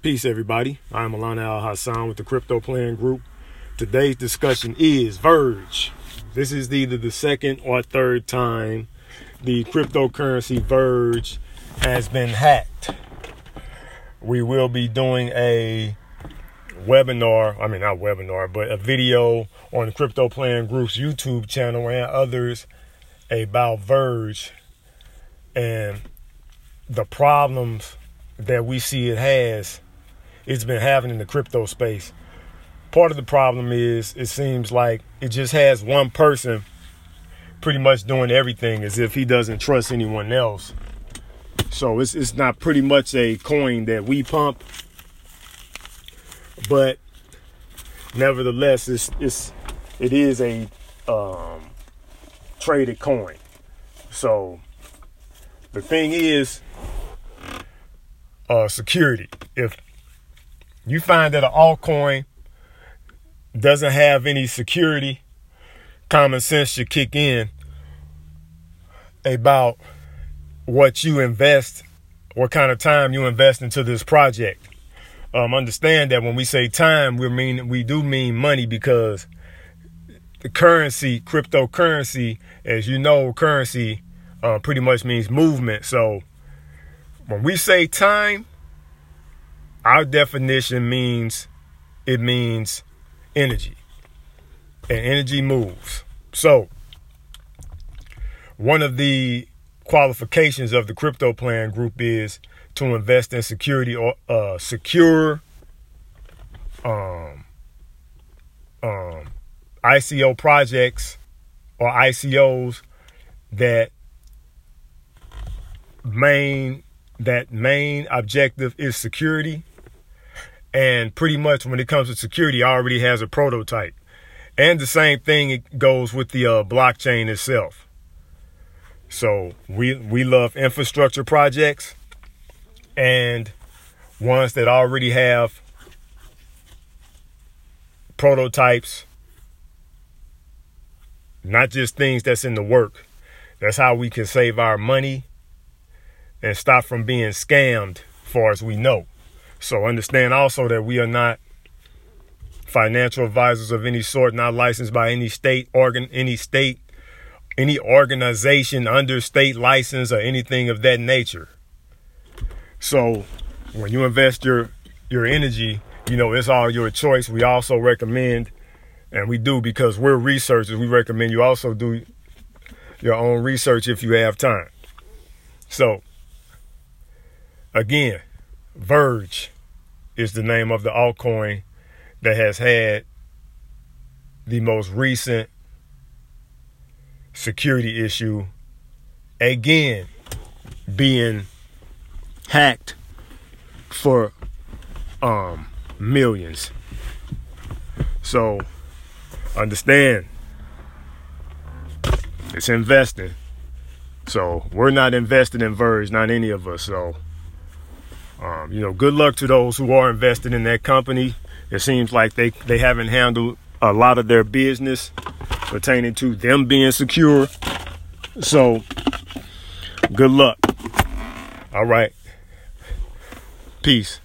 Peace, everybody. I'm Alana Al Hassan with the Crypto Plan Group. Today's discussion is Verge. This is either the second or third time the cryptocurrency Verge has been hacked. We will be doing a webinar, I mean, not webinar, but a video on the Crypto Plan Group's YouTube channel and others about Verge and the problems that we see it has, it's been having in the crypto space. Part of the problem is it seems like it just has one person pretty much doing everything as if he doesn't trust anyone else. So it's it's not pretty much a coin that we pump, but nevertheless, it's it's it is a um, traded coin. So the thing is, uh, security. If you find that an altcoin doesn't have any security, common sense should kick in about what you invest, what kind of time you invest into this project. Um, understand that when we say time, we mean we do mean money because the currency, cryptocurrency, as you know, currency uh, pretty much means movement. So when we say time, our definition means it means energy. And energy moves. So one of the qualifications of the crypto plan group is to invest in security or uh, secure um, um, ICO projects or ICOs that main that main objective is security. And pretty much when it comes to security, already has a prototype. And the same thing it goes with the uh, blockchain itself. So we we love infrastructure projects and ones that already have prototypes, not just things that's in the work. That's how we can save our money and stop from being scammed far as we know. So understand also that we are not financial advisors of any sort, not licensed by any state organ, any state, any organization under state license or anything of that nature. So when you invest your your energy, you know, it's all your choice. We also recommend, and we do because we're researchers, we recommend you also do your own research if you have time. So Again, Verge is the name of the altcoin that has had the most recent security issue again being hacked for um millions. So understand it's investing. So we're not investing in Verge, not any of us. So um, you know, good luck to those who are invested in that company. It seems like they, they haven't handled a lot of their business pertaining to them being secure. So, good luck. All right. Peace.